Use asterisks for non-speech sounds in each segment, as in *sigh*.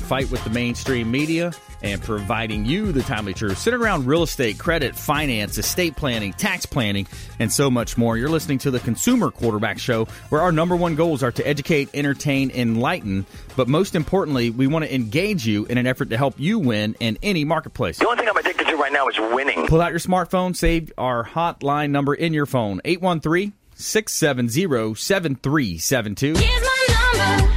a fight with the mainstream media and providing you the timely truth centered around real estate, credit, finance, estate planning, tax planning, and so much more. You're listening to the Consumer Quarterback Show, where our number one goals are to educate, entertain, enlighten, but most importantly, we want to engage you in an effort to help you win in any marketplace. The only thing I'm addicted to right now is winning. Pull out your smartphone, save our hotline number in your phone 813 670 7372.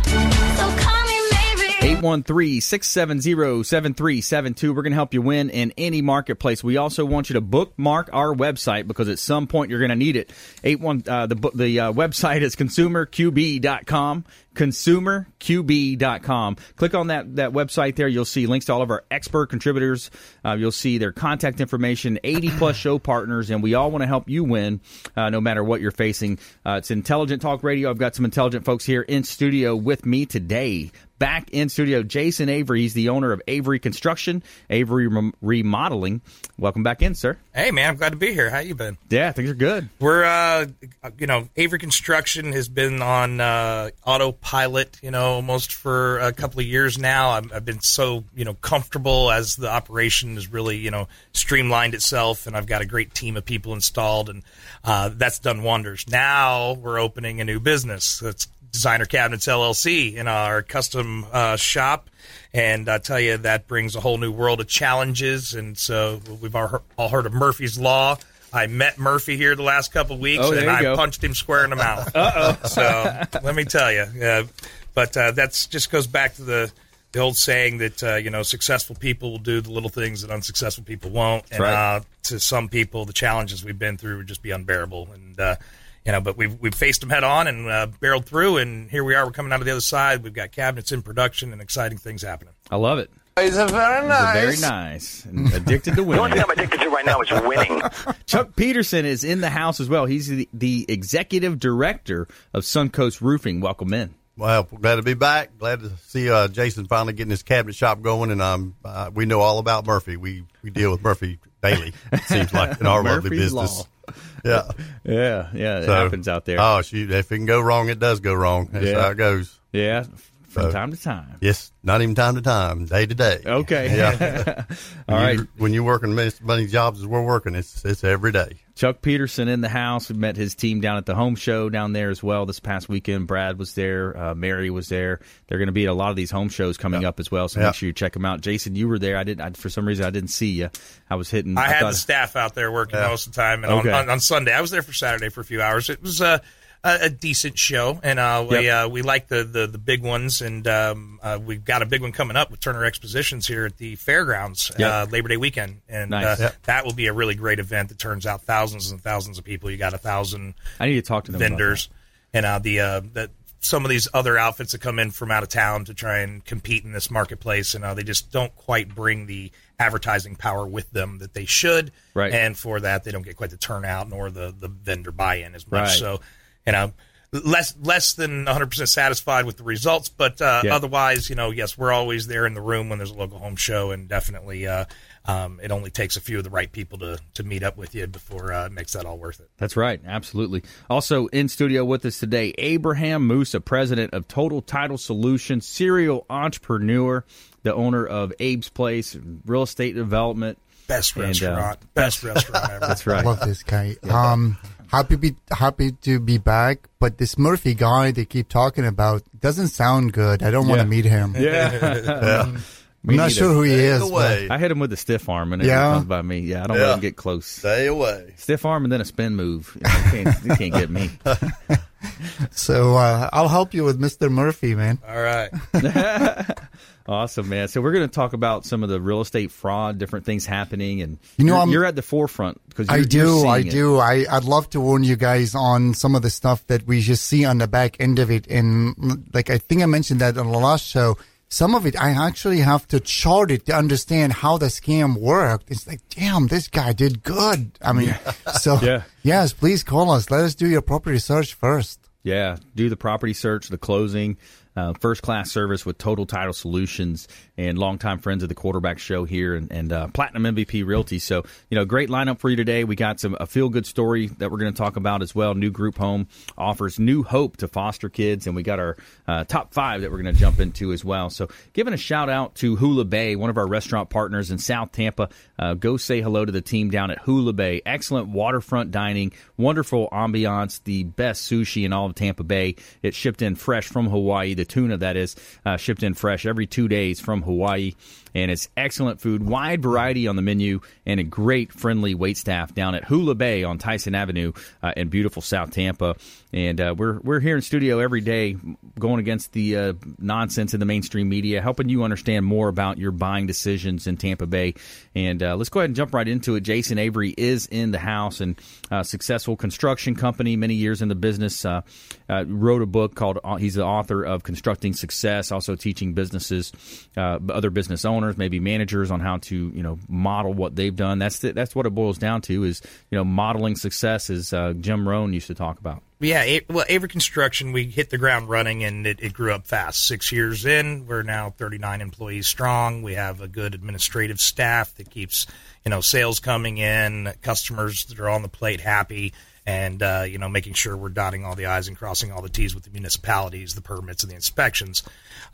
813-670-7372. We're going to help you win in any marketplace. We also want you to bookmark our website because at some point you're going to need it. 81 uh, the the uh, website is consumerqb.com consumerqb.com. Click on that, that website there. You'll see links to all of our expert contributors. Uh, you'll see their contact information, 80 plus show partners, and we all want to help you win uh, no matter what you're facing. Uh, it's Intelligent Talk Radio. I've got some intelligent folks here in studio with me today back in studio. Jason Avery, he's the owner of Avery Construction, Avery Rem- Remodeling. Welcome back in, sir. Hey, man, I'm glad to be here. How you been? Yeah, things are good. We're, uh, you know, Avery Construction has been on uh, autopilot, you know, almost for a couple of years now. I've, I've been so, you know, comfortable as the operation has really, you know, streamlined itself, and I've got a great team of people installed, and uh, that's done wonders. Now we're opening a new business. That's Designer Cabinets LLC in our custom uh, shop. And I tell you, that brings a whole new world of challenges. And so we've all heard, all heard of Murphy's Law. I met Murphy here the last couple of weeks, Oh, and I go. punched him square in the mouth. *laughs* Uh oh! So let me tell you, uh, but uh, that's just goes back to the the old saying that uh, you know successful people will do the little things that unsuccessful people won't. And right. uh, to some people, the challenges we've been through would just be unbearable. And uh, you know, but we've we've faced them head on and uh, barreled through, and here we are. We're coming out of the other side. We've got cabinets in production and exciting things happening. I love it. It's a very nice. Very nice. And addicted to winning. *laughs* The only thing I'm addicted to right now is winning. *laughs* Chuck Peterson is in the house as well. He's the, the executive director of Suncoast Roofing. Welcome in. Well, glad to be back. Glad to see uh, Jason finally getting his cabinet shop going, and um, uh, we know all about Murphy. We we deal with Murphy daily. It seems like in our *laughs* lovely business. Law. *laughs* Yeah, Yeah, yeah, it So- happens out there. Oh, shoot! If it can go wrong, it does go wrong. That's Yeah. how it goes. yeah, from So- time to time. Yes, not even time to time, day to day. Okay. Yeah. *laughs* All When right. you- When you're working as many jobs as we're working, it's it's every day. Chuck Peterson in the house. We met his team down at the home show down there as well this past weekend. Brad was there. Uh, Mary was there. They're going to be at a lot of these home shows coming up as well. So Yeah. make sure you check them out. Jason, you were there. I didn't. I, for some reason, I didn't see you. I was hitting. I, had thought- the staff out there working Yeah. most of the time, and Okay. on, on, on Sunday I was there for Saturday for a few hours. It was a a, a decent show, and uh, we Yep. uh, we like the, the the big ones, and um, uh, we've got a big one coming up with Turner Expositions here at the fairgrounds Yep. uh, Labor Day weekend, and Nice. uh, Yep. that will be a really great event that turns out thousands and thousands of people. You got a thousand I need to talk to them. vendors, and uh, the uh, that some of these other outfits that come in from out of town to try and compete in this marketplace, and uh, they just don't quite bring the advertising power with them that they should. Right. And for that, they don't get quite the turnout nor the the vendor buy-in as much. Right. So, you know. Less less than 100% satisfied with the results, but uh, Yeah. otherwise, you know, yes, we're always there in the room when there's a local home show, and definitely, uh, um, it only takes a few of the right people to, to meet up with you before uh, it makes that all worth it. That's right, absolutely. Also in studio with us today, Abraham Moussa, president of Total Title Solutions, serial entrepreneur, the owner of Abe's Place, real estate development. Best And, uh, restaurant, best *laughs* restaurant ever. That's right. love this guy. Um, happy be happy to be back. But this Murphy guy they keep talking about doesn't sound good. I don't want to meet him. Yeah, yeah. *laughs* I'm not sure who he is. Stay but- away. I hit him with a stiff arm and it Yeah? comes by me. Yeah, I don't Yeah. let him get close. Stay away. Stiff arm and then a spin move. You, know, you can't, you can't get me. *laughs* So uh, I'll help you with Mr. Murphy, man. All right. *laughs* Awesome, man. So we're going to talk about some of the real estate fraud, different things happening, and You know, you're, you're at the forefront because I do, I do. I, I'd love to warn you guys on some of the stuff that we just see on the back end of it. And like, I think I mentioned that on the last show. some of it I actually have to chart it to understand how the scam worked. It's like, damn, this guy did good. I mean, *laughs* so Yeah. yes, please call us. Let us do your property search first. Yeah, do the property search, the closing, uh, first class service with Total Title Solutions, and longtime friends of the Quarterback Show here, and, and uh, Platinum MVP Realty. So, you know, great lineup for you today. We got some a feel good story that we're going to talk about as well. New group home offers new hope to foster kids, and we got our uh, top five that we're going to jump into as well. So, giving a shout out to Hula Bay, one of our restaurant partners in South Tampa. Uh, go say hello to the team down at Hula Bay. Excellent waterfront dining, wonderful ambiance, the best sushi in all of Tampa Bay. It's shipped in fresh from Hawaii. The tuna that is uh, shipped in fresh every two days from Hawaii, and it's excellent food, wide variety on the menu, and a great friendly wait staff down at Hula Bay on Tyson Avenue uh, in beautiful South Tampa. And uh, we're we're here in studio every day, going against the uh, nonsense in the mainstream media, helping you understand more about your buying decisions in Tampa Bay. And uh, let's go ahead and jump right into it. Jason Avery is in the house and uh, successful construction company, many years in the business. Uh, wrote a book called. He's the author of Constructing Success, also teaching businesses, other business owners, maybe managers, on how to you know model what they've done. That's the, that's what it boils down to is you know modeling success, as uh, Jim Rohn used to talk about. Yeah, A- well, Avery Construction, we hit the ground running and it, it grew up fast. Six years in, we're now 39 employees strong. We have a good administrative staff that keeps, you know, sales coming in, customers that are on the plate happy, and, uh, you know, making sure we're dotting all the I's and crossing all the T's with the municipalities, the permits, and the inspections.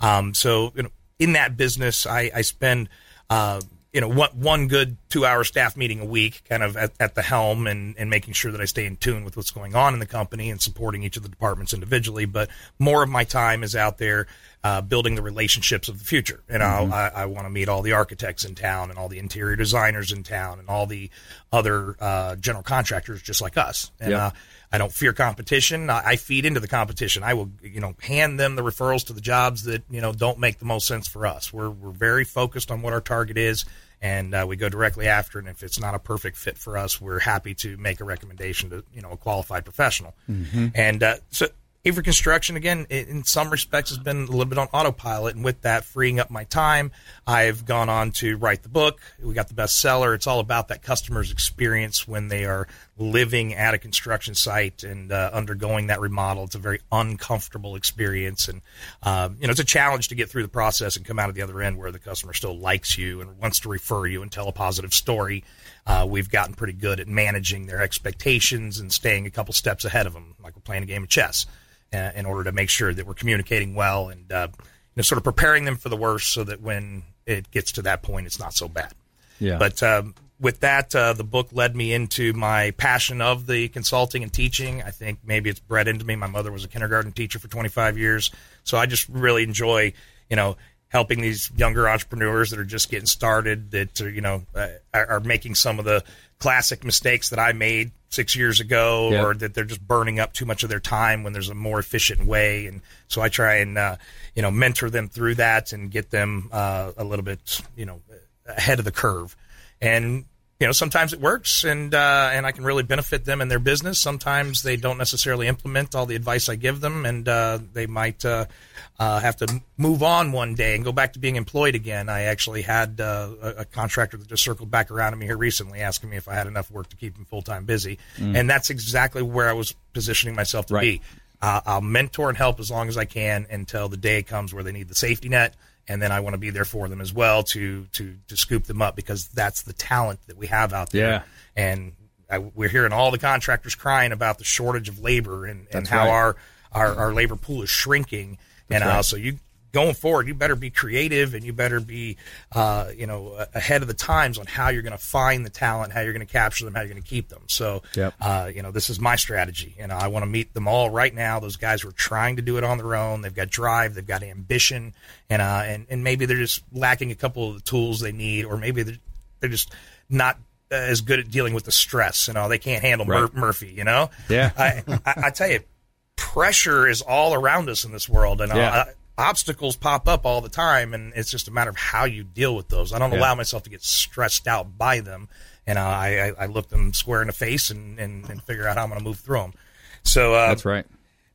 Um, so, you know, in that business, I, I spend, uh, you know, one, one good two hour staff meeting a week, kind of at, at the helm and, and making sure that I stay in tune with what's going on in the company and supporting each of the departments individually. But more of my time is out there uh, building the relationships of the future. And I'll, I, I want to meet all the architects in town and all the interior designers in town and all the other uh, general contractors just like us. And Yeah. uh, I don't fear competition. I, I feed into the competition. I will, you know, hand them the referrals to the jobs that you know don't make the most sense for us. We're we're very focused on what our target is, and uh, we go directly after. it. And if it's not a perfect fit for us, we're happy to make a recommendation to you know a qualified professional. And uh, so. Avery Construction, again, in some respects, has been a little bit on autopilot, and with that, freeing up my time, I've gone on to write the book. We got the bestseller. It's all about that customer's experience when they are living at a construction site and uh, undergoing that remodel. It's a very uncomfortable experience, and um, you know it's a challenge to get through the process and come out of the other end where the customer still likes you and wants to refer you and tell a positive story. Uh, we've gotten pretty good at managing their expectations and staying a couple steps ahead of them, like we're playing a game of chess, uh, in order to make sure that we're communicating well and uh, you know sort of preparing them for the worst, so that when it gets to that point, it's not so bad. Yeah. But um, with that, uh, the book led me into my passion of the consulting and teaching. I think maybe it's bred into me. My mother was a kindergarten teacher for 25 years, so I just really enjoy, you know, helping these younger entrepreneurs that are just getting started, that are, you know uh, are, are making some of the classic mistakes that I made six years ago, Yeah. or that they're just burning up too much of their time when there's a more efficient way. And so I try and uh, you know mentor them through that and get them uh, a little bit you know ahead of the curve. And you know sometimes it works, and uh, and I can really benefit them in their business. Sometimes they don't necessarily implement all the advice I give them, and uh, they might uh, uh, have to move on one day and go back to being employed again. I actually had uh, a, a contractor that just circled back around to me here recently, asking me if I had enough work to keep him full time busy, and that's exactly where I was positioning myself to Right. be. Uh, I'll mentor and help as long as I can until the day comes where they need the safety net, and then I want to be there for them as well to to to scoop them up because that's the talent that we have out there. Yeah. And I, we're hearing all the contractors crying about the shortage of labor and, and That's how right. our, our our labor pool is shrinking. and uh, right. so you going forward, you better be creative and you better be uh, you know ahead of the times on how you're going to find the talent, how you're going to capture them, how you're going to keep them. So Yep. uh, you know this is my strategy, and I want to meet them all right now. Those guys were trying to do it on their own, they've got drive, they've got ambition, and uh, and and maybe they're just lacking a couple of the tools they need, or maybe they're they're just not uh, as good at dealing with the stress. You know, they can't handle Mur- Murphy. You know, Yeah. I, I, I tell you, pressure is all around us in this world, and Yeah. Obstacles pop up all the time, and it's just a matter of how you deal with those. I don't Yeah. allow myself to get stressed out by them, and I, I, I look them square in the face and, and, and figure out how I'm going to move through them. So uh, That's right.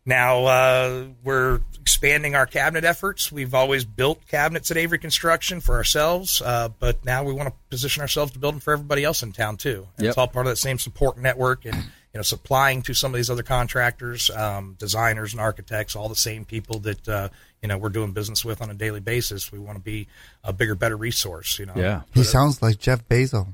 now uh, we're expanding our cabinet efforts. We've always built cabinets at Avery Construction for ourselves, uh, but now we want to position ourselves to build them for everybody else in town too. And Yep. It's all part of that same support network and you know supplying to some of these other contractors, um, designers and architects, all the same people that uh, you know we're doing business with on a daily basis. We want to be a bigger, better resource. You know, Yeah. He sounds like Jeff Bezos.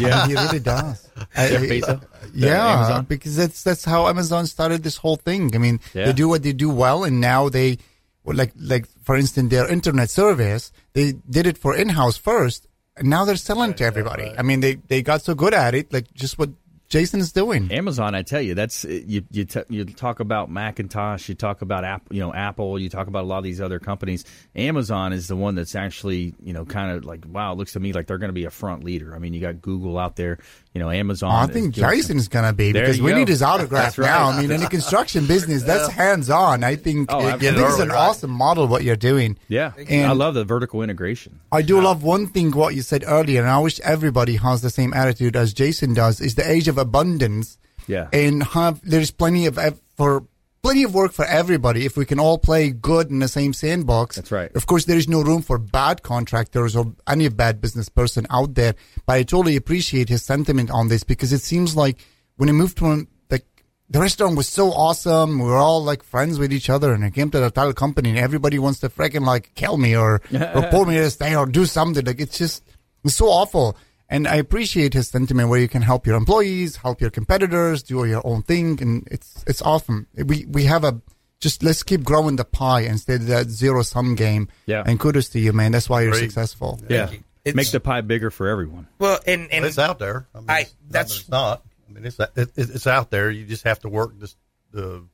Yeah. *laughs* he really does. *laughs* Jeff I- Bezos? Yeah, Amazon? because that's that's how Amazon started this whole thing. I mean, Yeah. they do what they do well, and now they, like like for instance, their internet service, they did it for in-house first, and now they're selling to everybody. I mean, they they got so good at it, like just what Jason is doing. Amazon, I tell you, that's uh, you. You, t- you talk about Macintosh, you talk about Apple, you know, Apple, you talk about a lot of these other companies. Amazon is the one that's actually, you know, kind of like wow, it looks to me like they're going to be a front leader. I mean, you got Google out there, you know, Amazon. I think Jason's gonna be There because we go. need his *laughs* autograph right. now. I mean, in the *laughs* construction business, that's hands on. I think Oh, I think it's an right? awesome model what you're doing. Yeah, And- I love the vertical integration. I do love one thing what you said earlier, and I wish everybody has the same attitude as Jason does. Is the age of abundance, Yeah. and have there's plenty of for plenty of work for everybody if we can all play good in the same sandbox. That's right. Of course, there is no room for bad contractors or any bad business person out there, but I totally appreciate his sentiment on this because it seems like when I moved to like the restaurant was so awesome. We were all like friends with each other, and I came to the title company, and everybody wants to freaking like kill me or or *laughs* pull me to stay or do something. Like it's just it's so awful. And I appreciate his sentiment where you can help your employees, help your competitors, do your own thing, and it's it's awesome. We we have a just let's keep growing the pie instead of that zero sum game. Yeah. And kudos to you, man. That's why you're Great. successful. Yeah, you. It's- make the pie bigger for everyone. Well, and and it's out there. I mean, I- it's not that that's- it's not. I mean, it's it, it's out there. You just have to work this, the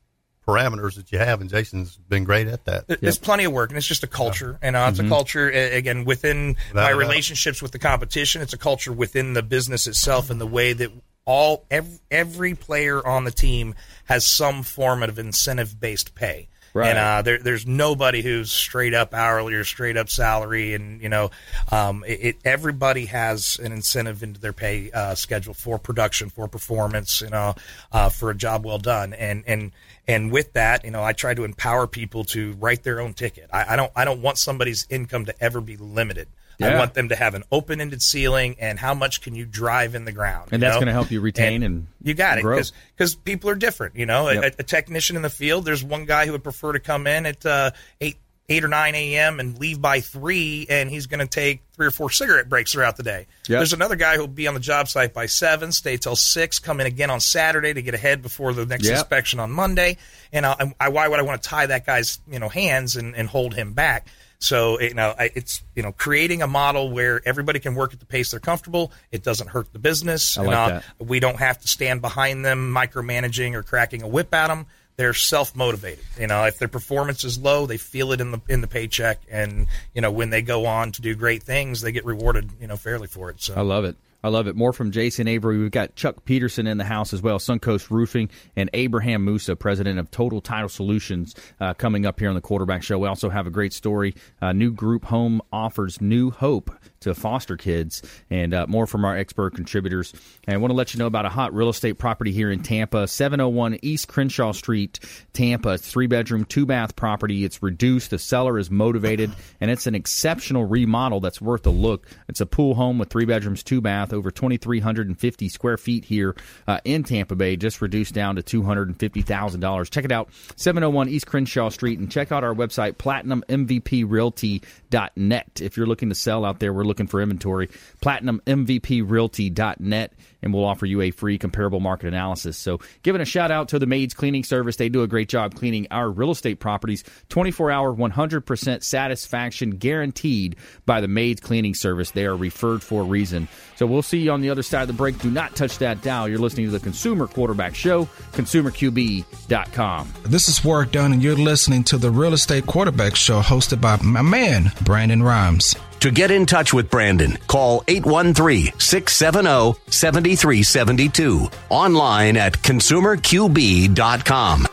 parameters that you have, and Jason's been great at that. There- There's plenty of work, and it's just a culture. And uh, it's a culture again within Without my doubt. relationships with the competition. It's a culture within the business itself, and the way that all every, every player on the team has some form of incentive based pay. Right. And uh, there, there's nobody who's straight up hourly or straight up salary, and you know, um, it, it everybody has an incentive into their pay uh, schedule for production, for performance, you know, uh, for a job well done, and and and with that, you know, I try to empower people to write their own ticket. I, I don't I don't want somebody's income to ever be limited. I want them to have an open-ended ceiling, and how much can you drive in the ground? And that's gonna help you retain and you got it because people are different. You know, Yep. a, a technician in the field. There's one guy who would prefer to come in at uh, eight eight or nine a.m. and leave by three, and he's going to take three or four cigarette breaks throughout the day. Yep. There's another guy who'll be on the job site by seven, stay till six, come in again on Saturday to get ahead before the next Yep. inspection on Monday. And I, I, why would I want to tie that guy's you know hands and, and hold him back? So you know, I- it's you know, creating a model where everybody can work at the pace they're comfortable. It doesn't hurt the business. I like that. we don't have to stand behind them micromanaging or cracking a whip at them. They're self motivated. You know, if their performance is low, they feel it in the in the paycheck, and you know when they go on to do great things, they get rewarded. You know, fairly for it. So I love it. I love it. More from Jason Avery. We've got Chuck Peterson in the house as well, Suncoast Roofing, and Abraham Moussa, president of Total Title Solutions, uh, coming up here on the Quarterback Show. We also have a great story. Uh, new group home offers new hope to foster kids, and uh, more from our expert contributors. And I want to let you know about a hot real estate property here in Tampa, 701 East Crenshaw Street, Tampa. Three bedroom, two bath property. It's reduced. The seller is motivated, and it's an exceptional remodel that's worth a look. It's a pool home with three bedrooms, two bath, over 2,350 square feet here uh, in Tampa Bay, just reduced down to $250,000. Check it out, 701 East Crenshaw Street, and check out our website, platinummvprealty.net. If you're looking to sell out there, we're looking for inventory, platinummvprealty.net, and we'll offer you a free comparable market analysis. So, giving a shout out to the Maids Cleaning Service. They do a great job cleaning our real estate properties. 24 hour, 100% satisfaction guaranteed by the Maids Cleaning Service. They are referred for a reason. So, we'll see you on the other side of the break. Do not touch that dial. You're listening to the Consumer Quarterback Show, consumerqb.com. This is Work Done, and you're listening to the Real Estate Quarterback Show hosted by my man, Brandon Rhymes. To get in touch with Brandon, call 813 670 7372. Online at consumerqb.com.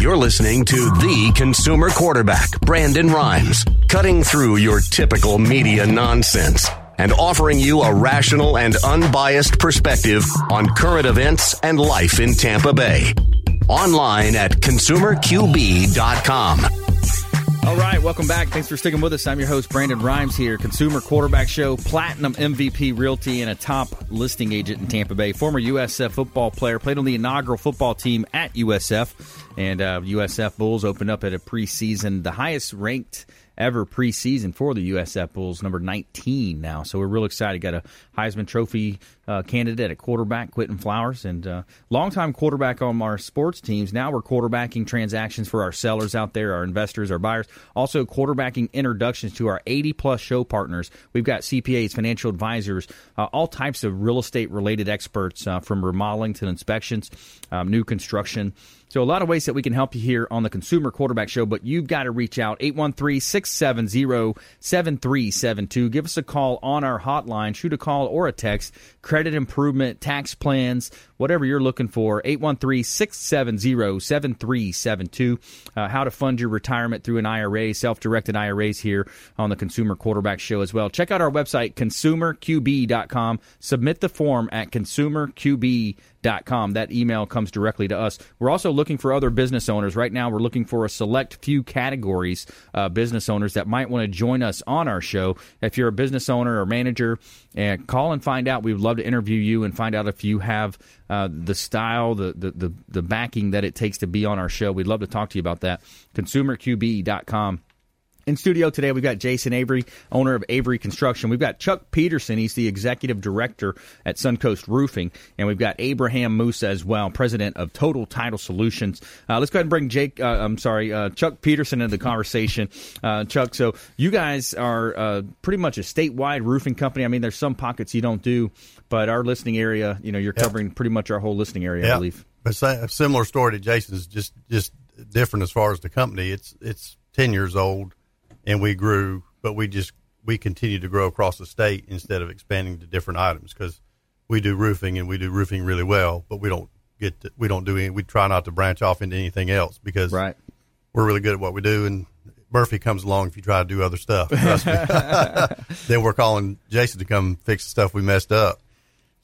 You're listening to the consumer quarterback, Brandon Rhymes, cutting through your typical media nonsense. And offering you a rational and unbiased perspective on current events and life in Tampa Bay. Online at consumerqb.com. All right, welcome back. Thanks for sticking with us. I'm your host, Brandon Rhymes here, Consumer Quarterback Show, Platinum MVP Realty, and a top listing agent in Tampa Bay. Former USF football player, played on the inaugural football team at USF, and uh, USF Bulls opened up at a preseason, the highest ranked ever preseason for the USF Bulls, number 19 now. So we're real excited. Got a Heisman Trophy uh, candidate at quarterback, Quinton Flowers, and uh, longtime quarterback on our sports teams. Now we're quarterbacking transactions for our sellers out there, our investors, our buyers. Also quarterbacking introductions to our 80 plus show partners. We've got CPAs, financial advisors, uh, all types of real estate related experts uh, from remodeling to inspections, um, new construction. So a lot of ways that we can help you here on the Consumer Quarterback Show, but you've got to reach out 813-670-7372. Give us a call on our hotline, shoot a call or a text, credit improvement, tax plans, whatever you're looking for. 813-670-7372. Uh, how to fund your retirement through an IRA, self-directed IRAs here on the Consumer Quarterback Show as well. Check out our website consumerqb.com. Submit the form at consumerqb.com com. That email comes directly to us. We're also looking for other business owners. Right now, we're looking for a select few categories uh, business owners that might want to join us on our show. If you're a business owner or manager, uh, call and find out. We would love to interview you and find out if you have uh, the style, the, the, the, the backing that it takes to be on our show. We'd love to talk to you about that. ConsumerQB.com. In studio today, we've got Jason Avery, owner of Avery Construction. We've got Chuck Peterson. He's the executive director at Suncoast Roofing. And we've got Abraham Moussa as well, president of Total Title Solutions. Uh, let's go ahead and bring Jake, uh, I'm sorry, uh, Chuck Peterson into the conversation. Uh, Chuck, so you guys are uh, pretty much a statewide roofing company. I mean, there's some pockets you don't do, but our listening area, you know, you're covering pretty much our whole listening area, I believe. But a similar story to Jason's, just just different as far as the company. It's it's 10 years old and we grew, but we just we continue to grow across the state instead of expanding to different items because we do roofing and we do roofing really well, but we don't get to, we don't do any. We try not to branch off into anything else because right. we're really good at what we do. And Murphy comes along if you try to do other stuff. Trust me. *laughs* *laughs* then we're calling Jason to come fix the stuff we messed up.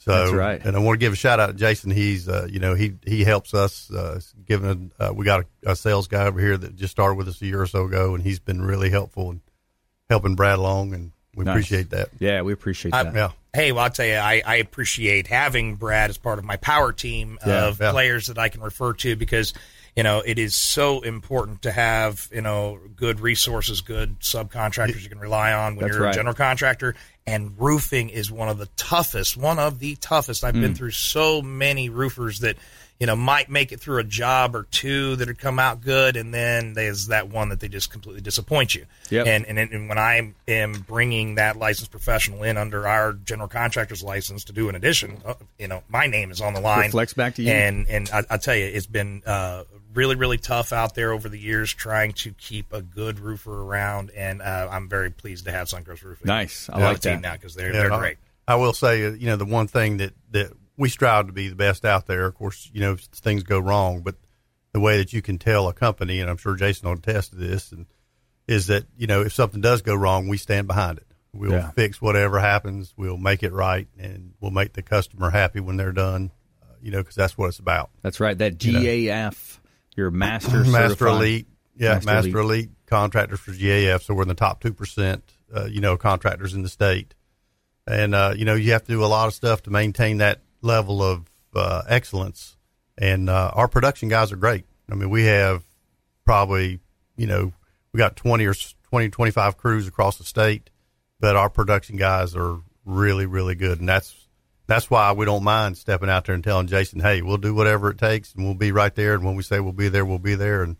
So, That's right. And I want to give a shout out to Jason. He's, uh, you know, he he helps us. Uh, given uh, we got a, a, sales guy over here that just started with us a year or so ago, and he's been really helpful in helping Brad along, and we nice. appreciate that. Yeah, we appreciate that. I, yeah. Hey, well, I'll tell you, I, I appreciate having Brad as part of my power team Yeah, of yeah. players that I can refer to because you know it is so important to have you know good resources, good subcontractors you can rely on when That's you're right. a general contractor. And roofing is one of the toughest, one of the toughest. I've Mm. been through so many roofers that you know might make it through a job or two that have come out good, and then there's that one that they just completely disappoint you. Yep. And and, and when I am bringing that licensed professional in under our general contractor's license to do an addition, uh, you know, my name is on the line. Reflects back to you. And and I, I tell you, it's been uh, really really tough out there over the years trying to keep a good roofer around, and uh, I'm very pleased to have Suncoast Roofing. Nice. I on like that. now because they're Yeah, they're I- great. I will say, uh, you know, the one thing that, that we strive to be the best out there. Of course, you know, things go wrong, but the way that you can tell a company, and I'm sure Jason will attest to this, and is that you know if something does go wrong, we stand behind it. We'll Yeah. fix whatever happens. We'll make it right, and we'll make the customer happy when they're done. Uh, you know, because that's what it's about. That's right. That You. GAF, your *clears throat* master Master Elite, yeah, Master Master, Elite. Elite. contractors for GAF. So we're in the top two percent, uh, you know, contractors in the state, and uh, you know you have to do a lot of stuff to maintain that level of uh, excellence. And uh, our production guys are great. I mean, we have probably you know we got twenty or s- 20, 25 crews across the state, but our production guys are really really good, and that's. That's why we don't mind stepping out there and telling Jason, "Hey, we'll do whatever it takes, and we'll be right there. And when we say we'll be there, we'll be there." And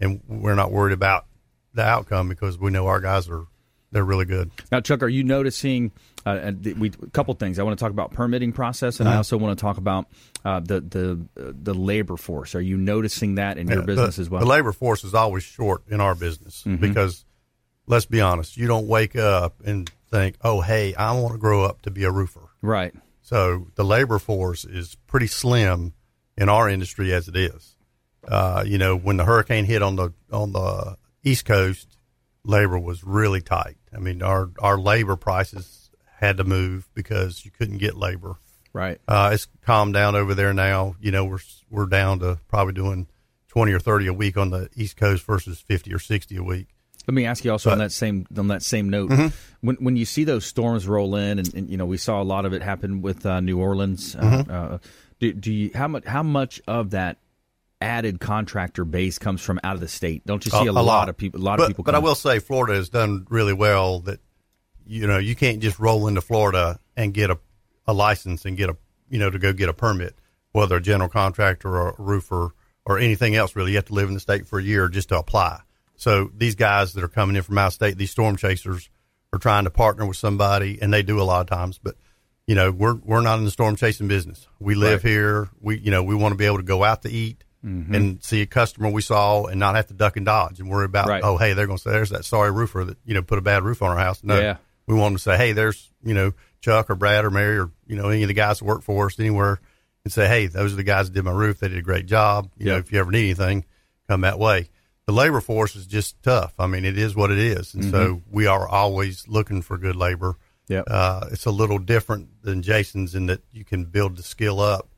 and we're not worried about the outcome because we know our guys are they're really good. Now, Chuck, are you noticing? Uh, we a couple things. I want to talk about permitting process, and I Uh-huh. also want to talk about uh, the the uh, the labor force. Are you noticing that in your business the, as well? Mm-hmm. The labor force is always short in our business because let's be honest, you don't wake up and think, "Oh, hey, I want to grow up to be a roofer." right. So the labor force is pretty slim in our industry as it is. Uh, you know, when the hurricane hit on the on the East Coast, labor was really tight. I mean, our our labor prices had to move because you couldn't get labor. Right. Uh, it's calmed down over there now. You know, we're we're down to probably doing twenty or thirty a week on the East Coast versus fifty or sixty a week. Let me ask you also on that same on that same note, Mm-hmm. when when you see those storms roll in, and, and you know we saw a lot of it happen with uh, New Orleans. Uh, Mm-hmm. uh, do, do you how much how much of that added contractor base comes from out of the state? Don't you see a, lot. of people? A lot but, of people. But I will say Florida has done really well. That you know you can't just roll into Florida and get a, a license and get a you know to go get a permit, whether a general contractor or a roofer or anything else. Really, you have to live in the state for a year just to apply. So these guys that are coming in from out of state, these storm chasers, are trying to partner with somebody, and they do a lot of times. But you know we're we're not in the storm chasing business. We live here. We you know we want to be able to go out to eat. Mm-hmm. And see a customer we saw and not have to duck and dodge and worry about Right. oh hey they're going to say there's that sorry roofer that you know put a bad roof on our house. No, Yeah. we want them to say hey there's you know Chuck or Brad or Mary or you know any of the guys that work for us anywhere and say hey those are the guys that did my roof. They did a great job. You know if you ever need anything, come that way. The labor force is just tough. I mean it is what it is, and so we are always looking for good labor. Yep. Uh, it's a little different than Jason's in that you can build the skill up.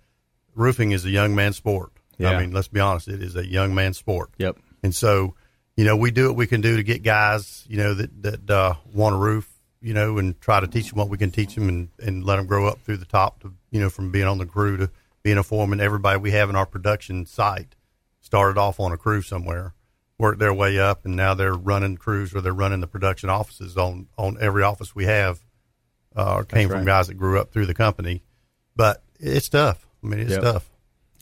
Roofing is a young man's sport. Yeah. I mean, let's be honest, it is a young man's sport. Yep. And so, you know, we do what we can do to get guys, you know, that that uh, want to roof, you know, and try to teach them what we can teach them and, and let them grow up through the top to, you know, from being on the crew to being a foreman. Everybody we have in our production site started off on a crew somewhere, worked their way up, and now they're running crews or they're running the production offices on on every office we have. Uh, came from right. guys that grew up through the company, but it's tough. I mean, it's Yep. tough.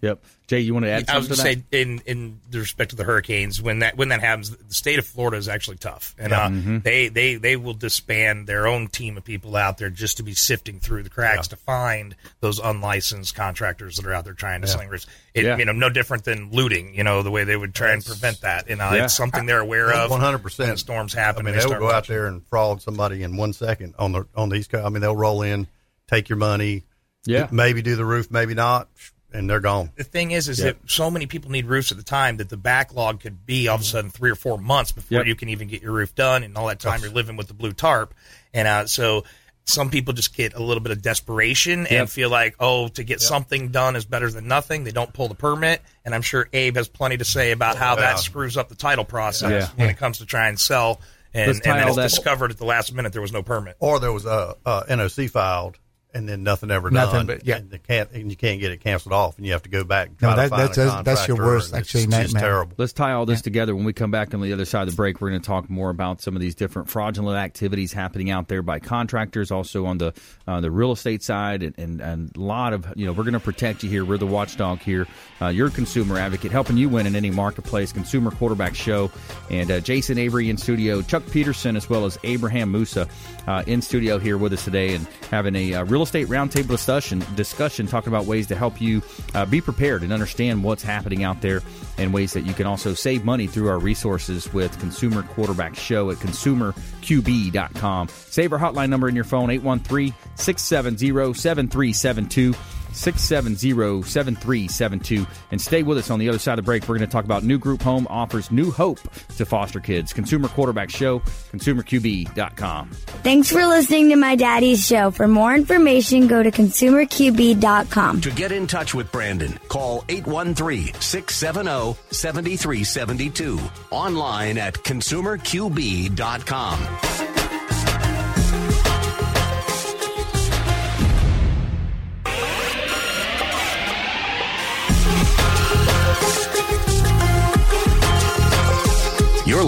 Yep. Jay, you want to add I was going to to say, in in the respect to the hurricanes, when that when that happens, the state of Florida is actually tough, and uh, Mm-hmm. they they they will disband their own team of people out there just to be sifting through the cracks to find those unlicensed contractors that are out there trying to sling roofs. It, Yeah. You know, no different than looting. You know, the way they would try and prevent that. You know, Yeah. it's something they're aware of. One hundred percent. When storms happen. I mean, they will start go out there and fraud somebody in one second on the on the East Coast. I mean, they'll roll in, take your money, Yeah. maybe do the roof, maybe not, and they're gone. the thing is, is Yep. that so many people need roofs at the time that the backlog could be all of a sudden three or four months before Yep. you can even get your roof done, and all that time you're living with the blue tarp, and uh, so some people just get a little bit of desperation Yep. and feel like, oh, to get something done is better than nothing. They don't pull the permit, and I'm sure Abe has plenty to say about how Yeah. that screws up the title process Yeah. when it comes to try and sell. And, and tie then it's that- discovered at the last minute there was no permit. Or there was a, a NOC filed, and then nothing ever Nothing, done. but- yeah. and, they can't, and you can't get it canceled off, and you have to go back. And try No, to that- find that's- a that's- that's your worst, it's actually, just nightmare. terrible. Let's tie all this together. When we come back on the other side of the break, we're going to talk more about some of these different fraudulent activities happening out there by contractors, also on the uh, the real estate side, and, and, and a lot of you know we're going to protect you here. We're the watchdog here. Uh, your consumer advocate, helping you win in any marketplace. Consumer Quarterback Show, and uh, Jason Avery in studio, Chuck Peterson as well as Abraham Moussa uh, in studio here with us today, and having a uh, real estate roundtable discussion discussion talking about ways to help you uh, be prepared and understand what's happening out there and ways that you can also save money through our resources with Consumer Quarterback Show at consumerqb.com. Save our hotline number in your phone, 813 670 7372. 670-7372 and stay with us on the other side of the break we're going to talk about new group home offers new hope to foster kids consumer quarterback show consumerqb.com Thanks for listening to my daddy's show. For more information, go to consumerqb.com. To get in touch with Brandon, call 813 670 7372. Online at consumerqb.com.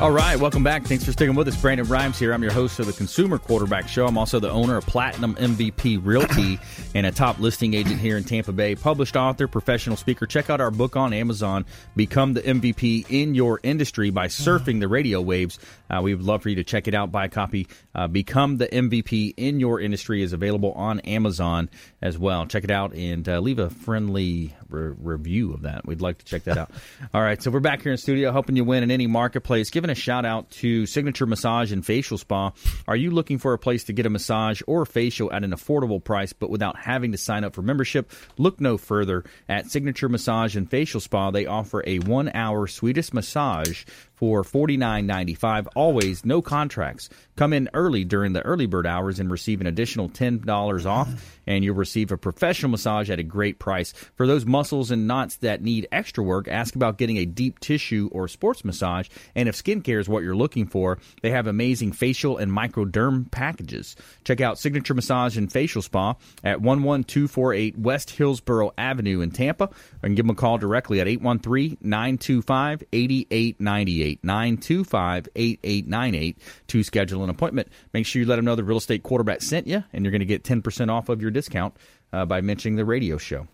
All right, welcome back. Thanks for sticking with us. Brandon Rhymes here. I'm your host of the Consumer Quarterback Show. I'm also the owner of Platinum MVP Realty *coughs* and a top listing agent here in Tampa Bay. Published author, professional speaker. Check out our book on Amazon, Become the MVP in Your Industry by Surfing the Radio Waves. Uh, we would love for you to check it out, buy a copy. Uh, Become the MVP in Your Industry is available on Amazon as well. Check it out and uh, leave a friendly re- review of that. We'd like to check that out. *laughs* All right, so we're back here in studio helping you win in any marketplace, giving a shout out to Signature Massage and Facial Spa. Are you looking for a place to get a massage or facial at an affordable price, but without having to sign up for membership? Look no further. At Signature Massage and Facial Spa, they offer a one hour Swedish massage for $49.95. Always no contracts. Come in early during the early bird hours and receive an additional $10 off, and you'll receive a professional massage at a great price. For those muscles and knots that need extra work, ask about getting a deep tissue or sports massage. And if skincare is what you're looking for, they have amazing facial and microderm packages. Check out Signature Massage and Facial Spa at 11248 West Hillsborough Avenue in Tampa, can give them a call directly at 813 925 8898. 925 8898 to schedule an appointment. Make sure you let them know the real estate quarterback sent you, and you're going to get 10% off of your discount uh, by mentioning the radio show.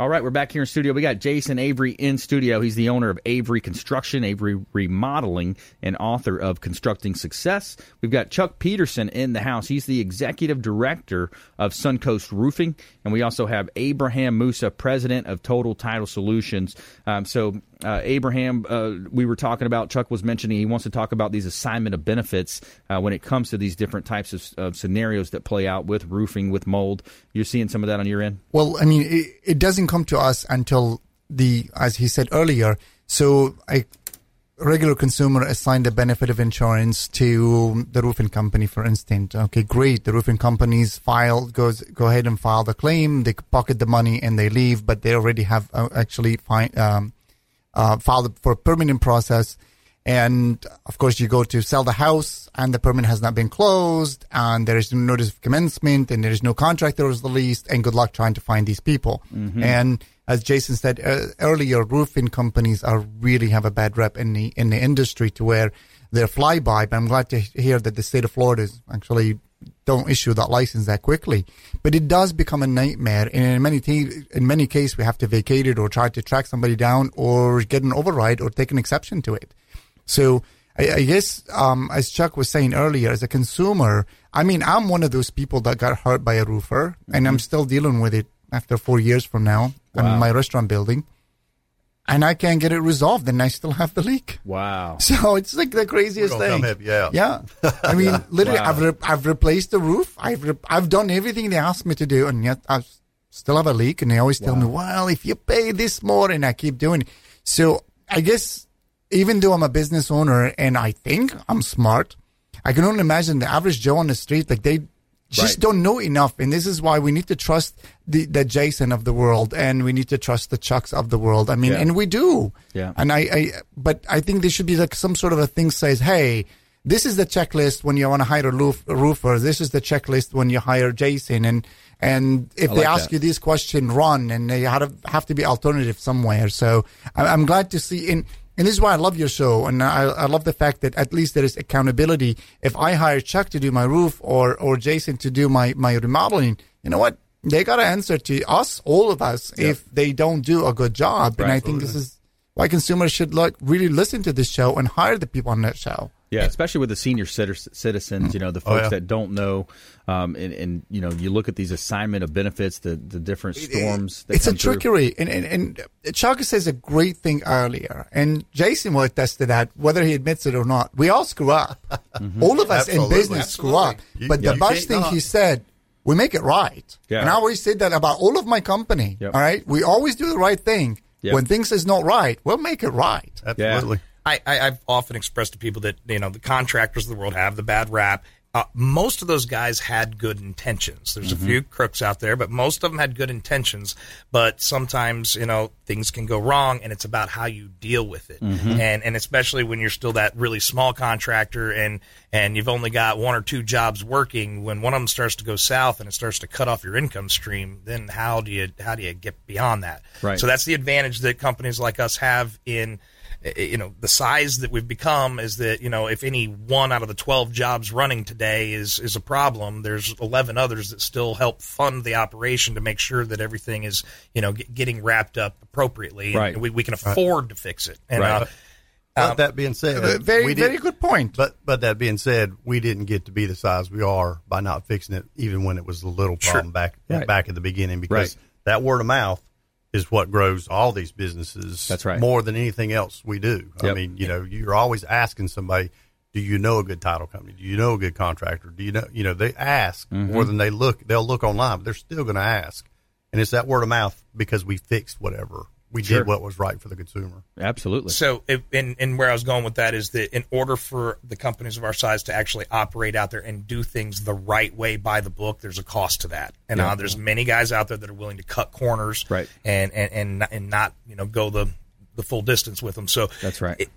All right, we're back here in studio. We got Jason Avery in studio. He's the owner of Avery Construction, Avery Remodeling, and author of Constructing Success. We've got Chuck Peterson in the house. He's the executive director of Suncoast Roofing, and we also have Abraham Moussa, president of Total Title Solutions. Um, so, uh, Abraham, uh, we were talking about, Chuck was mentioning he wants to talk about these assignment of benefits uh, when it comes to these different types of, of, scenarios that play out with roofing, with mold. You're seeing some of that on your end? Well, I mean, it, it doesn't come to us until the, as he said earlier, so a regular consumer assigned the benefit of insurance to the roofing company, for instance. Okay, great. The roofing companies file goes go ahead and file the claim. They pocket the money and they leave, but they already have uh, actually fi- um, uh, filed for a permanent process. And of course, you go to sell the house, and the permit has not been closed, and there is no notice of commencement, and there is no contract that was released, and good luck trying to find these people. Mm-hmm. And as Jason said uh, earlier, roofing companies are really have a bad rep in the in the industry to where they're flyby. But I'm glad to hear that the state of Florida is actually don't issue that license that quickly. But it does become a nightmare, and in many te- in many cases, we have to vacate it or try to track somebody down or get an override or take an exception to it. So I, I guess, um, as Chuck was saying earlier, as a consumer, I mean, I'm one of those people that got hurt by a roofer, mm-hmm. and I'm still dealing with it after four years from now wow. in my restaurant building. And I can't get it resolved, and I still have the leak. Wow! *laughs* So it's like the craziest thing. yeah, yeah. I mean, *laughs* literally, wow. I've re- I've replaced the roof. I've re- I've done everything they asked me to do, and yet I still have a leak. And they always tell me, "Well, if you pay this more," and I keep doing it. So I guess even though I'm a business owner and I think I'm smart, I can only imagine the average Joe on the street, like they just right. don't know enough. And this is why we need to trust the, the Jason of the world and we need to trust the Chucks of the world. I mean, yeah. and we do. Yeah. And I, I, but I think there should be like some sort of a thing says, Hey, this is the checklist when you want to hire a, roof, a roofer. This is the checklist when you hire Jason. And, and if they ask that. you this question, run and they have to, have to be alternative somewhere. So I'm glad to see in, and this is why I love your show. And I, I love the fact that at least there is accountability. If I hire Chuck to do my roof or, or Jason to do my, my remodeling, you know what? They got to answer to us, all of us, if they don't do a good job. Right. And I think this is why consumers should like really listen to this show and hire the people on that show. Yeah, especially with the senior citizens, you know, the oh, folks oh, yeah. that don't know, um, and, and, you know, you look at these assignment of benefits, the, the different storms. it's a trickery, and, and and Chuck says a great thing earlier, and Jason will attest to that, whether he admits it or not. We all screw up. mm-hmm. All of us Absolutely. in business Absolutely. screw up. You, but the best thing not. he said, we make it right. Yeah. And I always say that about all of my company. Yep. All right, we always do the right thing. Yep. When things is not right, we'll make it right. Absolutely. I, I, have often expressed to people that you know the contractors of the world have the bad rap. Uh, most of those guys had good intentions. There's mm-hmm. a few crooks out there, but most of them had good intentions. But sometimes, you know, things can go wrong, and it's about how you deal with it. Mm-hmm. And and especially when you're still that really small contractor, and and you've only got one or two jobs working. When one of them starts to go south and it starts to cut off your income stream, then how do you how do you get beyond that? Right. So that's the advantage that companies like us have in you know the size that we've become is that you know if any one out of the 12 jobs running today is is a problem there's 11 others that still help fund the operation to make sure that everything is you know get, getting wrapped up appropriately right. and we, we can afford right. to fix it and right. uh, but um, that being said, very very good point. But but that being said, we didn't get to be the size we are by not fixing it, even when it was a little problem sure. back right. back at the beginning, because that word of mouth is what grows all these businesses. That's right. More than anything else we do. I mean, you know, you're always asking somebody, do you know a good title company? Do you know a good contractor? Do you know, you know, they ask Mm-hmm. more than they look. They'll look online, but they're still going to ask. And it's that word of mouth because we fixed whatever. We Sure. did what was right for the consumer. Absolutely. So, if, and, and where I was going with that is that in order for the companies of our size to actually operate out there and do things the right way by the book, there's a cost to that. And Yeah. uh, there's many guys out there that are willing to cut corners, Right. And and and not, and not you know go the the full distance with them. So That's right. it-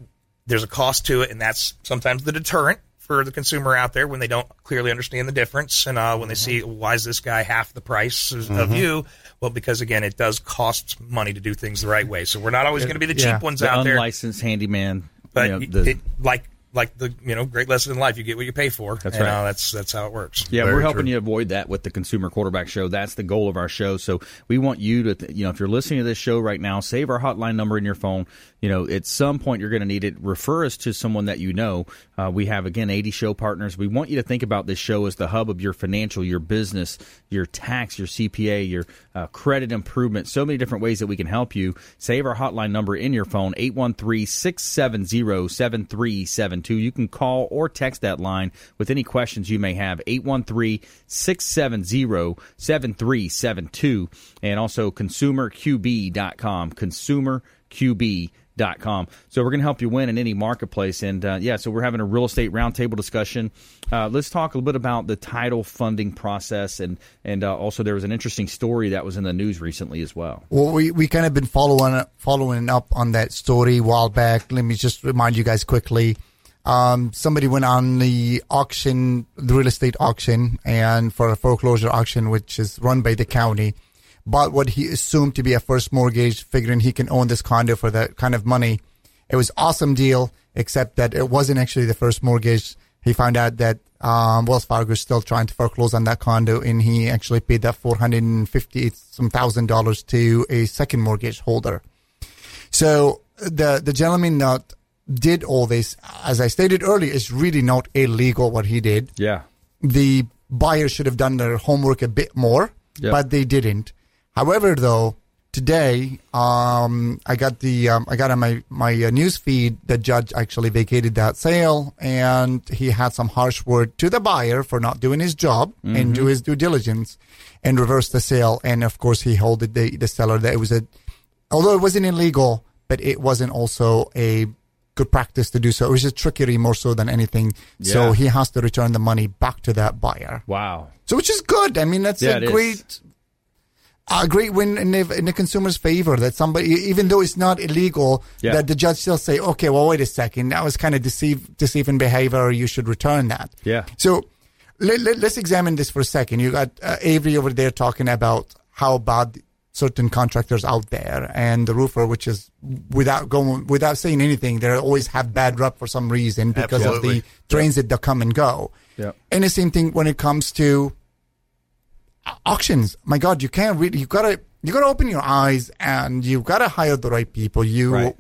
there's a cost to it, and that's sometimes the deterrent for the consumer out there when they don't clearly understand the difference and uh, when they see why is this guy half the price of Mm-hmm. you? Well, because again, it does cost money to do things the right way. So we're not always going to be the cheap Yeah. ones the out there. unlicensed handyman. But you know, the- it, like like the you know great lesson in life, you get what you pay for. That's and, right. Uh, that's that's how it works. Yeah, Very we're helping true. you avoid that with the Consumer Quarterback Show. That's the goal of our show. So we want you to, you know, if you're listening to this show right now, save our hotline number in your phone. You know, at some point you're going to need it. Refer us to someone that you know. Uh, we have again 80 show partners. We want you to think about this show as the hub of your financial, your business, your tax, your CPA, your uh, credit improvement. So many different ways that we can help you. Save our hotline number in your phone 813-670-7372. You can call or text that line with any questions you may have. 813-670-7372 and also consumerqb.com. Consumerqb.com. So we're going to help you win in any marketplace. And uh, yeah, so we're having a real estate roundtable discussion. Uh, let's talk a little bit about the title funding process. And, and uh, also there was an interesting story that was in the news recently as well. Well, we, we kind of been following following up on that story a while back. Let me just remind you guys quickly. Um, somebody went on the auction, the real estate auction, and for a foreclosure auction, which is run by the county, bought what he assumed to be a first mortgage, figuring he can own this condo for that kind of money. It was awesome deal, except that it wasn't actually the first mortgage. He found out that um, Wells Fargo is still trying to foreclose on that condo, and he actually paid that four hundred and fifty some thousand dollars to a second mortgage holder. So the the gentleman that did all this, as I stated earlier, is really not illegal what he did. Yeah. The buyer should have done their homework a bit more, Yep. but they didn't. However, though, today um, I got the um, I got on my my uh, news feed the judge actually vacated that sale, and he had some harsh word to the buyer for not doing his job and do his due diligence, and reversed the sale. And of course, he held the the seller that it was a although it wasn't illegal, but it wasn't also a good practice to do so. It was just trickery more so than anything. So he has to return the money back to that buyer. Wow. So which is good. I mean, that's Yeah, a is. A great win in the, in the consumer's favor that somebody, even though it's not illegal, Yeah. that the judge still say, okay, well, wait a second, that was kind of deceive, deceiving behavior. You should return that. Yeah. So let, let, us examine this for a second. You got uh, Avery over there talking about how bad certain contractors out there and the roofer, which is without going, without saying anything, they always have bad rep for some reason because of Absolutely. the trains that come and go. Yeah. And the same thing when it comes to auctions. My God, you can't really, you gotta, you gotta open your eyes and you gotta hire the right people. You Right.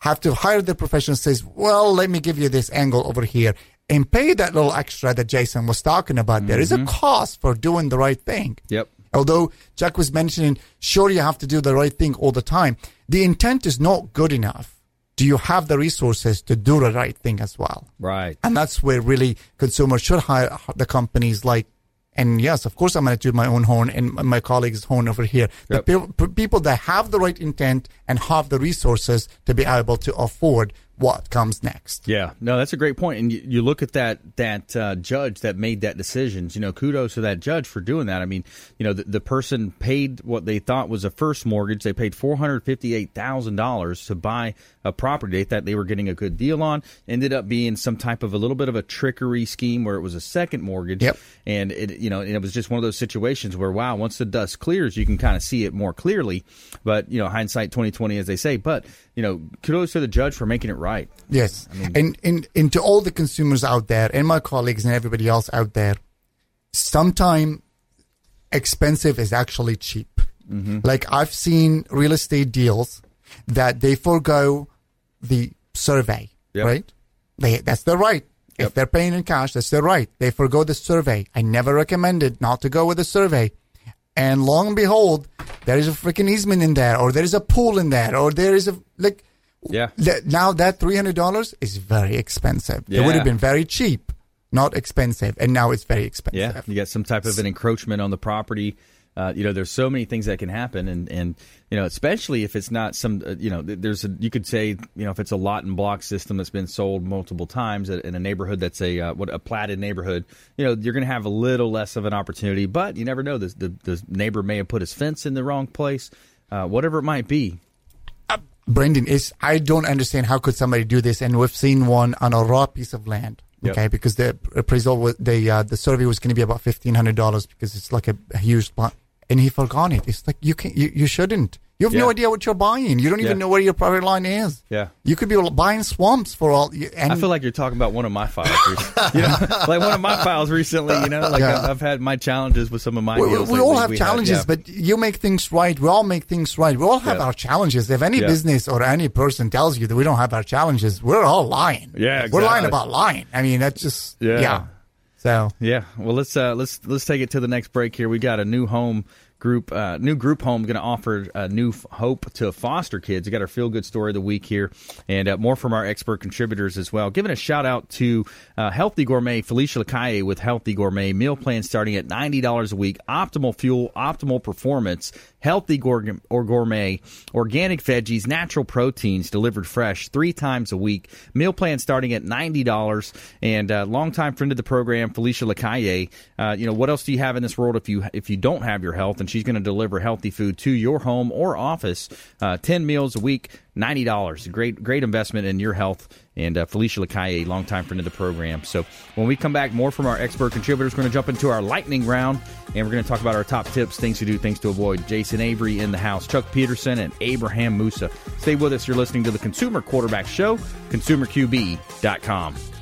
have to hire the professional says, well, let me give you this angle over here and pay that little extra that Jason was talking about. There is a mm-hmm. cost for doing the right thing. Yep. Although Jack was mentioning, sure, you have to do the right thing all the time. The intent is not good enough. Do you have the resources to do the right thing as well? Right. And that's where really consumers should hire the companies like, and yes, of course, I'm going to do my own horn and my colleagues' horn over here. Yep. The pe- pe- people that have the right intent and have the resources to be able to afford what comes next. Yeah, no, that's a great point. And you, you look at that that uh, judge that made that decision. You know, kudos to that judge for doing that. I mean, you know, the, the person paid what they thought was a first mortgage. They paid four hundred fifty eight thousand dollars to buy a property they thought they were getting a good deal on. Ended up being some type of a little bit of a trickery scheme where it was a second mortgage. Yep. And it, you know, and it was just one of those situations where, wow, once the dust clears, you can kind of see it more clearly. But you know, hindsight twenty twenty, as they say. But you know, kudos to the judge for making it right. Yes. and, and, and to all the consumers out there and my colleagues and everybody else out there, sometime expensive is actually cheap. Mm-hmm. Like I've seen real estate deals that they forego the survey, Yep. right? They, that's their right. Yep. If they're paying in cash, that's their right. They forego the survey. I never recommended not to go with the survey. And long and behold, there is a freaking easement in there, or there is a pool in there, or there is a like. Yeah. th- now that three hundred dollars is very expensive. Yeah. It would have been very cheap, not expensive, and now it's very expensive. Yeah, you get some type of an encroachment on the property. Uh, you know, there's so many things that can happen, and and you know, especially if it's not some, uh, you know, there's a you could say, you know, if it's a lot and block system that's been sold multiple times in a neighborhood that's a uh, what a platted neighborhood, you know, you're going to have a little less of an opportunity, but you never know. The the, the neighbor may have put his fence in the wrong place, uh, whatever it might be. Brendan, is I don't understand how could somebody do this, and we've seen one on a raw piece of land. Yep. Okay, because the appraisal was the uh, the survey was going to be about fifteen hundred dollars because it's like a, a huge plot, and he forgot it. It's like you can you, you shouldn't. You have no idea what you're buying. You don't even Yeah. know where your property line is. Yeah. you could be buying swamps for all. And I feel like you're talking about one of my files, *laughs* you know, like one of my files recently. You know, like Yeah. I've, I've had my challenges with some of my we, we- we all have We challenges, yeah. but you make things right. We all make things right. We all have Yeah. our challenges. If any Yeah. business or any person tells you that we don't have our challenges, we're all lying. Yeah, we're lying about lying. I mean, that's just Yeah. So Yeah, well let's uh, let's let's take it to the next break here. We got a new home group, uh, new group home going to offer uh, new f- hope to foster kids. We got our feel good story of the week here, and uh, more from our expert contributors as well. Giving a shout out to uh, Healthy Gourmet Felicia Lacaille with Healthy Gourmet meal plan starting at ninety dollars a week. Optimal fuel, optimal performance. Healthy gour- or gourmet, organic veggies, natural proteins delivered fresh three times a week. Meal plan starting at ninety dollars. And uh, longtime friend of the program, Felicia Lacaille. Uh, you know what else do you have in this world if you if you don't have your health? And she's going to deliver healthy food to your home or office. Uh, Ten meals a week, ninety dollars. Great great investment in your health. And uh, Felicia Lacaille, longtime friend of the program. So when we come back, more from our expert contributors. We're going to jump into our lightning round, and we're going to talk about our top tips, things to do, things to avoid. Jason Avery in the house, Chuck Peterson, and Abraham Moussa. Stay with us. You're listening to the Consumer Quarterback Show, ConsumerQB.com.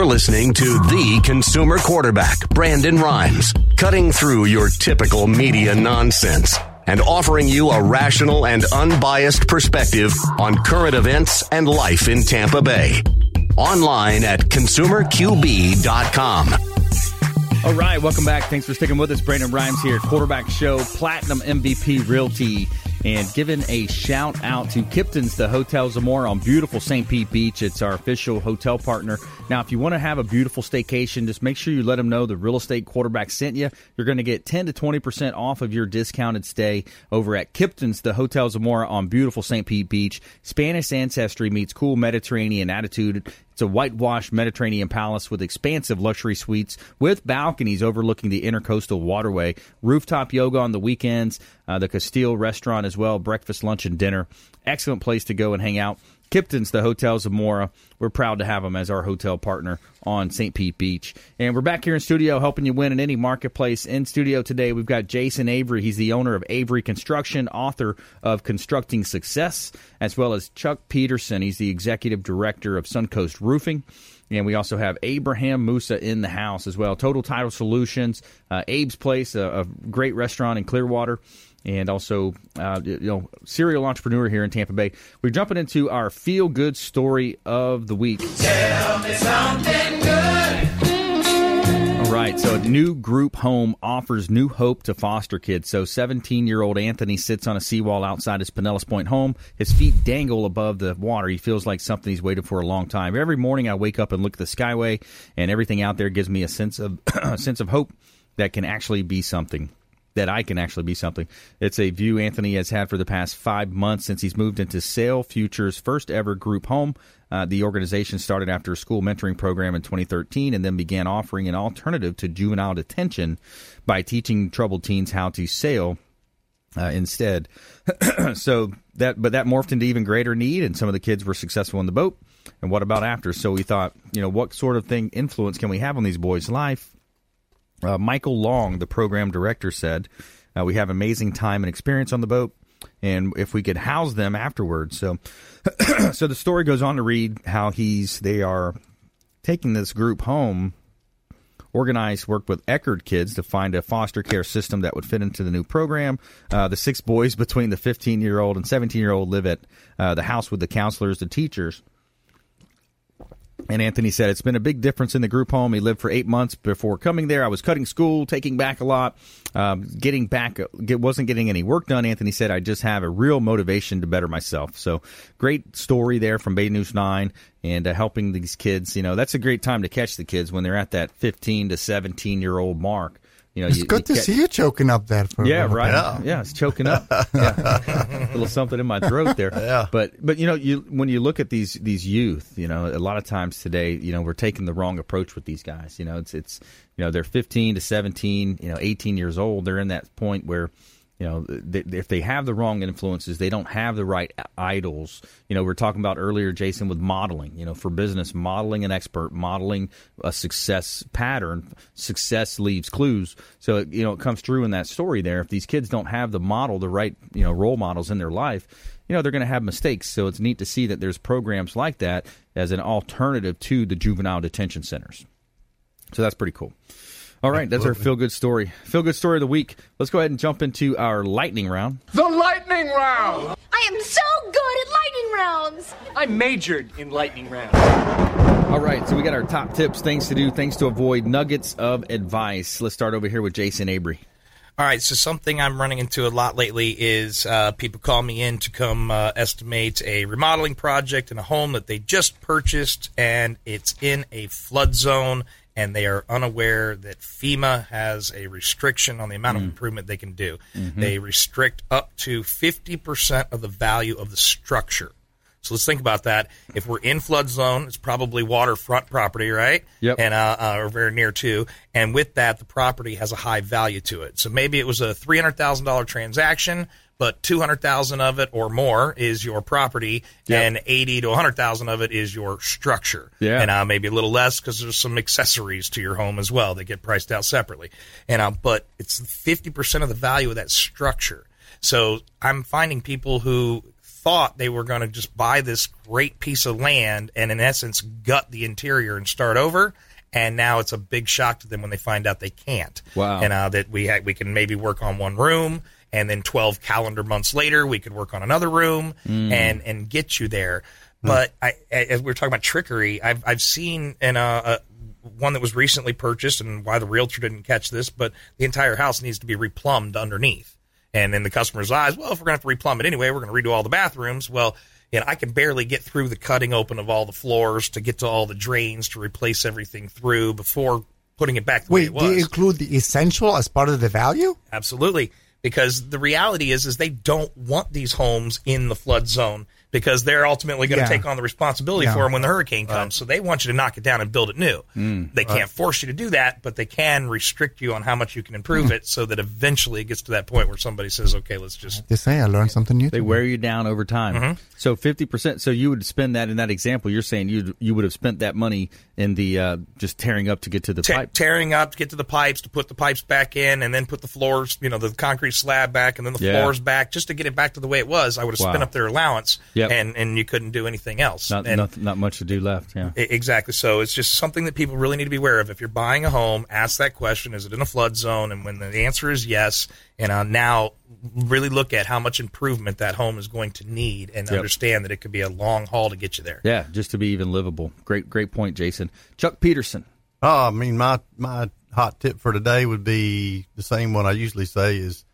You're listening to the consumer quarterback, Brandon Rhymes, cutting through your typical media nonsense and offering you a rational and unbiased perspective on current events and life in Tampa Bay. Online at consumerqb.com. All right, welcome back. Thanks for sticking with us. Brandon Rhymes here, quarterback show, platinum MVP Realty, and giving a shout out to Kipton's, the Hotel Zamora on beautiful St. Pete Beach. It's our official hotel partner. Now, if you want to have a beautiful staycation, just make sure you let them know the real estate quarterback sent you. You're going to get 10 to 20% off of your discounted stay over at Kipton's, the Hotel Zamora on beautiful St. Pete Beach. Spanish ancestry meets cool Mediterranean attitude. It's a whitewashed Mediterranean palace with expansive luxury suites with balconies overlooking the intercoastal waterway. Rooftop yoga on the weekends. Uh, the Castile restaurant as well. Breakfast, lunch, and dinner. Excellent place to go and hang out. Kipton's, the Hotel Zamora. We're proud to have them as our hotel partner on St. Pete Beach. And we're back here in studio helping you win in any marketplace. In studio today, we've got Jason Avery. He's the owner of Avery Construction, author of Constructing Success, as well as Chuck Peterson. He's the executive director of Suncoast Roofing. And we also have Abraham Moussa in the house as well. Total Title Solutions, uh, Abe's Place, a, a great restaurant in Clearwater and also uh, you know serial entrepreneur here in Tampa Bay. We're jumping into our feel good story of the week. All right, so a new group home offers new hope to foster kids. So 17 year old Anthony sits on a seawall outside his Pinellas Point home. His feet dangle above the water. He feels like something he's waited for a long time. Every morning I wake up and look at the skyway, and everything out there gives me a sense of *clears throat* a sense of hope that can actually be something that I can actually be something. It's a view Anthony has had for the past five months since he's moved into SailFuture's first ever group home. Uh, the organization started after a school mentoring program in 2013 and then began offering an alternative to juvenile detention by teaching troubled teens how to sail uh, instead. *clears throat* so that, but that morphed into even greater need, and some of the kids were successful in the boat. And what about after? So we thought, you know, what sort of thing influence can we have on these boys' life? Uh, Michael Long, the program director, said, uh, "We have amazing time and experience on the boat. and if we could house them afterwards. So, *clears throat* so the story goes on to read how he's they are taking this group home. Organized worked with Eckerd kids to find a foster care system that would fit into the new program. Uh, the six boys *laughs* between the 15 year old and 17 year old live at uh, the house with the counselors, the teachers. And Anthony said it's been a big difference in the group home. He lived for eight months before coming there. I was cutting school, taking back a lot, um, getting back, get, wasn't getting any work done. Anthony said I just have a real motivation to better myself. So great story there from Bay News Nine and uh, helping these kids. You know that's a great time to catch the kids when they're at that 15 to 17 year old mark. You know, It's you, good you to get- see you choking up that For yeah, right. bit. Yeah. it's choking up. *laughs* Yeah. a little something in my throat there. Yeah. But but you know, you when you look at these these youth, you know, a lot of times today, you know, we're taking the wrong approach with these guys. You know, it's it's you know, they're 15 to 17, you know, 18 years old. They're in that point where you know, if they have the wrong influences, they don't have the right idols. You know, we are talking about earlier, Jason, with modeling. You know, for business, modeling an expert, modeling a success pattern. Success leaves clues. So, it, you know, it comes through in that story there. If these kids don't have the model, the right, you know, role models in their life, you know, they're going to have mistakes. So it's neat to see that there's programs like that as an alternative to the juvenile detention centers. So that's pretty cool. All right, that's our feel good story. Feel good story of the week. Let's go ahead and jump into our lightning round. The lightning round! I am so good at lightning rounds. I majored in lightning rounds. All right, so we got our top tips, things to do, things to avoid, nuggets of advice. Let's start over here with Jason Avery. All right, so something I'm running into a lot lately is uh, people call me in to come uh, estimate a remodeling project in a home that they just purchased, and it's in a flood zone, and they are unaware that FEMA has a restriction on the amount of mm. improvement they can do. Mm-hmm. They restrict up to 50% of the value of the structure. So let's think about that. If we're in flood zone, it's probably waterfront property, right? Yep. And uh, uh, or very near to. And with that, the property has a high value to it. So maybe it was a three hundred thousand dollar transaction, but two hundred thousand of it or more is your property, Yep. and eighty to hundred thousand of it is your structure. Yeah. And uh, maybe a little less because there's some accessories to your home as well. They get priced out separately. And uh, but it's fifty percent of the value of that structure. So I'm finding people who thought they were going to just buy this great piece of land and in essence gut the interior and start over and now it's a big shock to them when they find out they can't. Wow. and uh, that we ha- we can maybe work on one room and then 12 calendar months later we could work on another room hmm. and and get you there. But hmm. I, as we we're talking about trickery I've I've seen in a, uh, a one that was recently purchased and why the realtor didn't catch this but the entire house needs to be replumbed underneath and in the customer's eyes, well, if we're going to have to replumb it anyway, we're going to redo all the bathrooms. Well, you know, I can barely get through the cutting open of all the floors to get to all the drains to replace everything through before putting it back the way Wait, it do you was. include the essential as part of the value? Absolutely. Because the reality is, is they don't want these homes in the flood zone because they're ultimately going to Yeah. take on the responsibility Yeah. for them when the hurricane comes. So they want you to knock it down and build it new. Mm. they can't force you to do that, but they can restrict you on how much you can improve Hmm. it so that eventually it gets to that point where somebody says, okay, let's just They say I learned something new. They wear you down over time. So fifty percent. So you would spend that in that example. You're saying you you would have spent that money in the uh, just tearing up to get to the te- pipe. tearing up to get to the pipes to put the pipes back in and then put the floors you know the concrete slab back and then the Yeah. floors back just to get it back to the way it was i would have Wow. spent up their allowance Yep. and and you couldn't do anything else Not, and not not much to do left. Yeah. I- Exactly. So it's just something that people really need to be aware of. If you're buying a home, ask that question: Is it in a flood zone? And when the answer is yes, and uh, now really look at how much improvement that home is going to need, and Yep. understand that it could be a long haul to get you there. Yeah, just to be even livable. Great, great point, Jason. Chuck Peterson. Oh, I mean, my my hot tip for today would be the same one I usually say is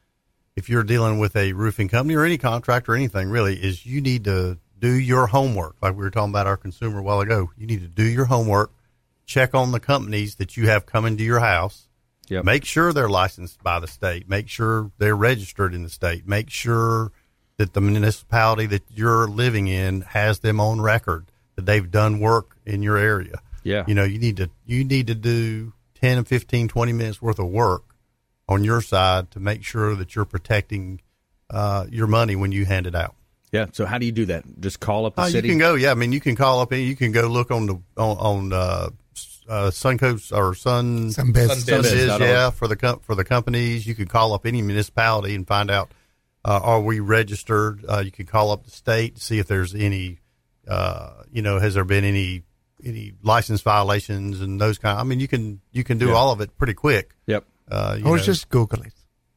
if you're dealing with a roofing company or any contractor or anything really, is you need to do your homework. Like we were talking about our consumer a while ago. You need to do your homework, check on the companies that you have coming to your house. Yep. Make sure they're licensed by the state. Make sure they're registered in the state. Make sure that the municipality that you're living in has them on record that they've done work in your area. Yeah. You know, you need to you need to do 10 and 15 20 minutes worth of work on your side to make sure that you're protecting uh, your money when you hand it out. Yeah. So how do you do that? Just call up the Uh, you can go, yeah. I mean, you can call up and you can go look on the on, on uh, uh, Suncoast or Sun Sunbiz. Sunbiz, Sunbiz.org. yeah, for the com- for the companies. You can call up any municipality and find out Uh, are we registered? Uh, you can call up the state to see if there's any, uh, you know, has there been any any license violations and those kind. Of, I mean, you can you can do Yeah. all of it pretty quick. Yep. Uh, you Or know. just Google it.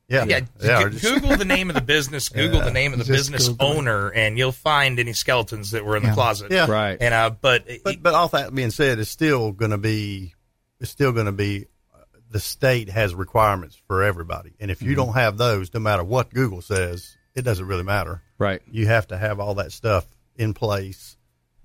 yeah, Yeah, yeah. g- or just- Google the name of the business, *laughs* Google the name of the Just business Google it. owner, and you'll find any skeletons that were in Yeah. the closet. Yeah. Right. And uh, but, But but all that being said, it's still going to be it's still going to be uh, the state has requirements for everybody, and if you Mm-hmm. don't have those, no matter what Google says, it doesn't really matter. Right. You have to have all that stuff in place.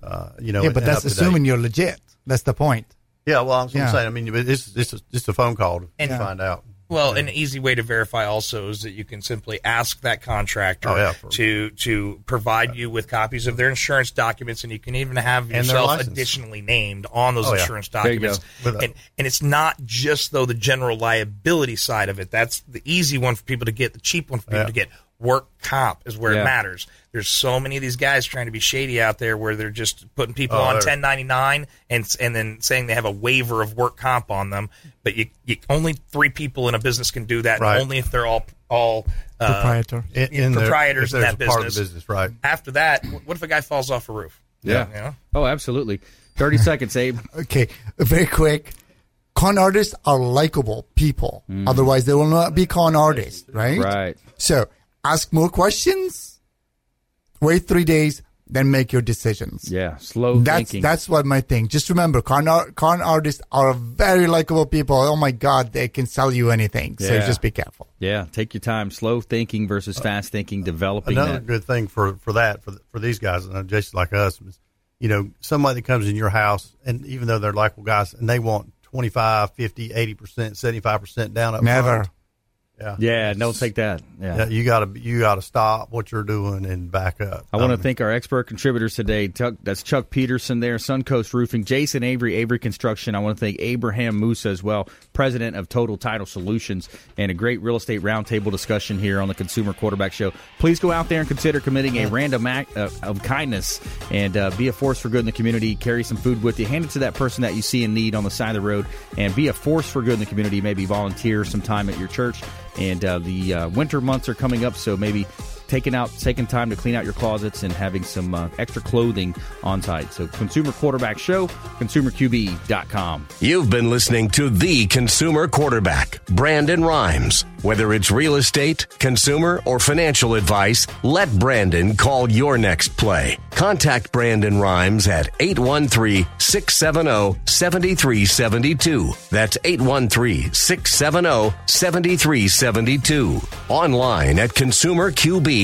Uh, you know, yeah, but that's up to date. assuming you're legit. That's the point. Yeah, well, I'm, Yeah. saying. I mean, it's it's a, it's a phone call to And- find out. Well, an easy way to verify also is that you can simply ask that contractor Oh, yeah, for- to to provide you with copies of their insurance documents, and you can even have their yourself additionally named on those Oh, insurance There you go. documents. And and it's not just though the general liability side of it. That's the easy one for people to get. The cheap one for people Yeah. to get. Work comp is where Yeah. it matters. There's so many of these guys trying to be shady out there where they're just putting people Oh, on 1099 and and then saying they have a waiver of work comp on them. But you, you only three people in a business can do that, Right. only if they're all all uh, Proprietor. In, in proprietors if in that there's part of business. the business, right? After that, what if a guy falls off a roof? Yeah. You know? Oh, absolutely. 30 *laughs* seconds, Abe. Okay, very quick. Con artists are likable people. Otherwise, they will not be con artists, right? Right. So ask more questions. Wait three days, then make your decisions. Yeah. Slow That's thinking. that's what my thing. Just remember, con ar- con artists are very likable people. Oh my god, they can sell you anything. So Yeah. just be careful. yeah. Take your time. Slow thinking versus fast thinking. Developing Another that. good thing for for that for for these guys, and just like us, is, you know, somebody that comes in your house, and even though they're likable guys, and they want 25, 50, 80 percent, seventy five percent down up Never. front, Yeah, Yeah, don't take that. Yeah. Yeah, you got to you got to stop what you're doing and back up. I want to thank our expert contributors today. Chuck, that's Chuck Peterson there, Suncoast Roofing, Jason Avery, Avery Construction. I want to thank Abraham Moussa as well, president of Total Title Solutions, and a great real estate roundtable discussion here on the Consumer Quarterback Show. Please go out there and consider committing a random act uh, of kindness and uh, be a force for good in the community. Carry some food with you. Hand it to that person that you see in need on the side of the road, and be a force for good in the community. Maybe volunteer some time at your church. And uh, the uh, winter months are coming up, so maybe taking out taking time to clean out your closets and having some uh, extra clothing on site. So Consumer Quarterback Show, consumerqb.com. You've been listening to the consumer quarterback, Brandon Rhymes. Whether it's real estate, consumer, or financial advice, let Brandon call your next play. Contact Brandon Rhymes at 813-670-7372. That's 813-670-7372. Online at consumerqb.com.